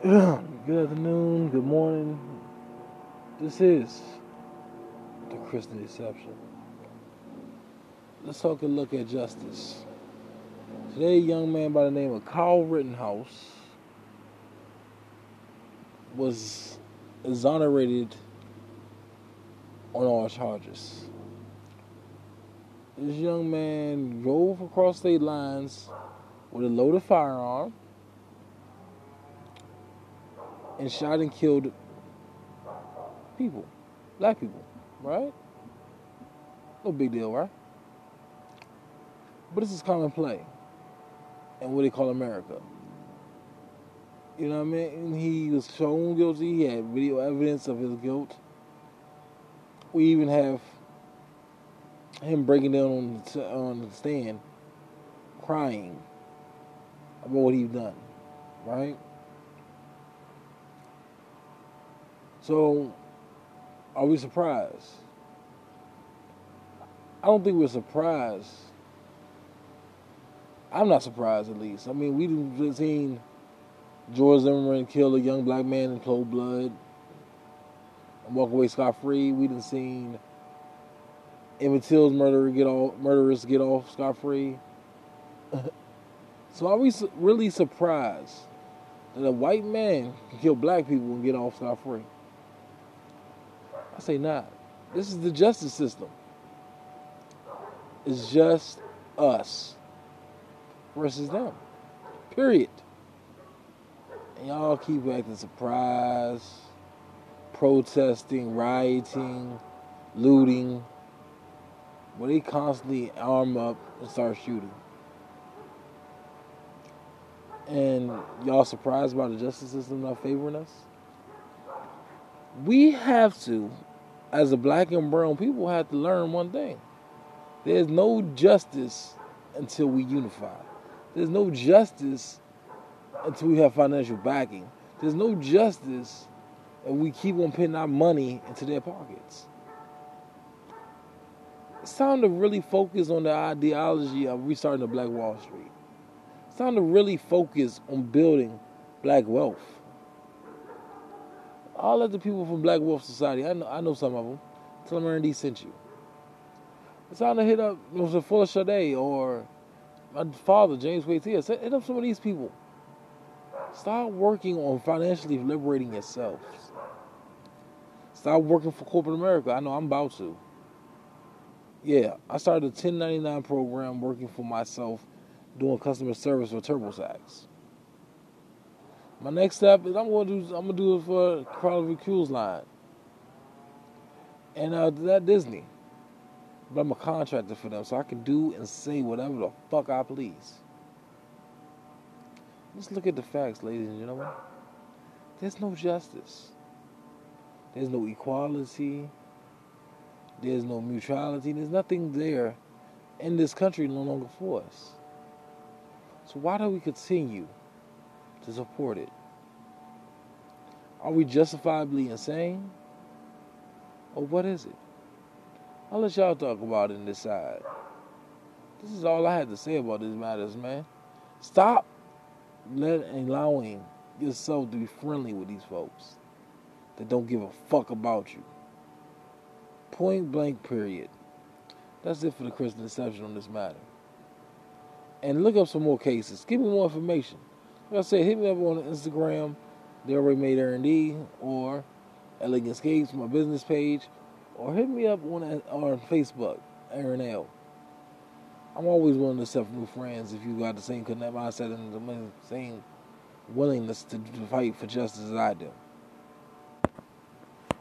Good afternoon, good morning. This is the Christian Deception. Let's take a look at justice. Today, a young man by the name of Kyle Rittenhouse was exonerated on all charges. This young man drove across state lines with a loaded firearm and shot and killed people, black people, right? No big deal, right? But this is common play and what they call America. You know what I mean? And he was shown guilty. He had video evidence of his guilt. We even have him breaking down on the, on the stand, crying about what he's done, right? So, are we surprised? I don't think we're surprised. I'm not surprised, at least. I mean, we've seen George Zimmerman kill a young black man in cold blood and walk away scot free. We have seen Emmett Till's murderer get off, murderers get off scot free. so are we really surprised that a white man can kill black people and get off scot free? I say not. This is the justice system. It's just us versus them. Period. And y'all keep acting surprised, protesting, rioting, looting. But they constantly arm up and start shooting. And y'all surprised by the justice system not favoring us? We have to as a black and brown people have to learn one thing. There's no justice until we unify. There's no justice until we have financial backing. There's no justice if we keep on putting our money into their pockets. It's time to really focus on the ideology of restarting the Black Wall Street. It's time to really focus on building black wealth all of the people from Black Wolf Society, I know, I know some of them. Tell them R&D sent you. It's time to hit up was Fuller Sade or my father, James Wade Hit up some of these people. Start working on financially liberating yourselves. Start working for corporate America. I know I'm about to. Yeah, I started a 1099 program working for myself, doing customer service for TurboTax. My next step is I'm gonna do I'm gonna do it for Carnival Cruise Line and uh, that Disney. But I'm a contractor for them, so I can do and say whatever the fuck I please. Just look at the facts, ladies and gentlemen. There's no justice. There's no equality. There's no mutuality. There's nothing there in this country no longer for us. So why do we continue to support it? Are we justifiably insane? Or what is it? I'll let y'all talk about it and decide. This is all I had to say about these matters, man. Stop letting allowing yourself to be friendly with these folks that don't give a fuck about you. Point blank, period. That's it for the Christian deception on this matter. And look up some more cases. Give me more information. Like I said, hit me up on Instagram, the already made R&D, or Elegant Escapes, my business page, or hit me up on on Facebook, Aaron L. I'm always willing to accept new friends if you got the same connect mindset and the same willingness to, to fight for justice as I do.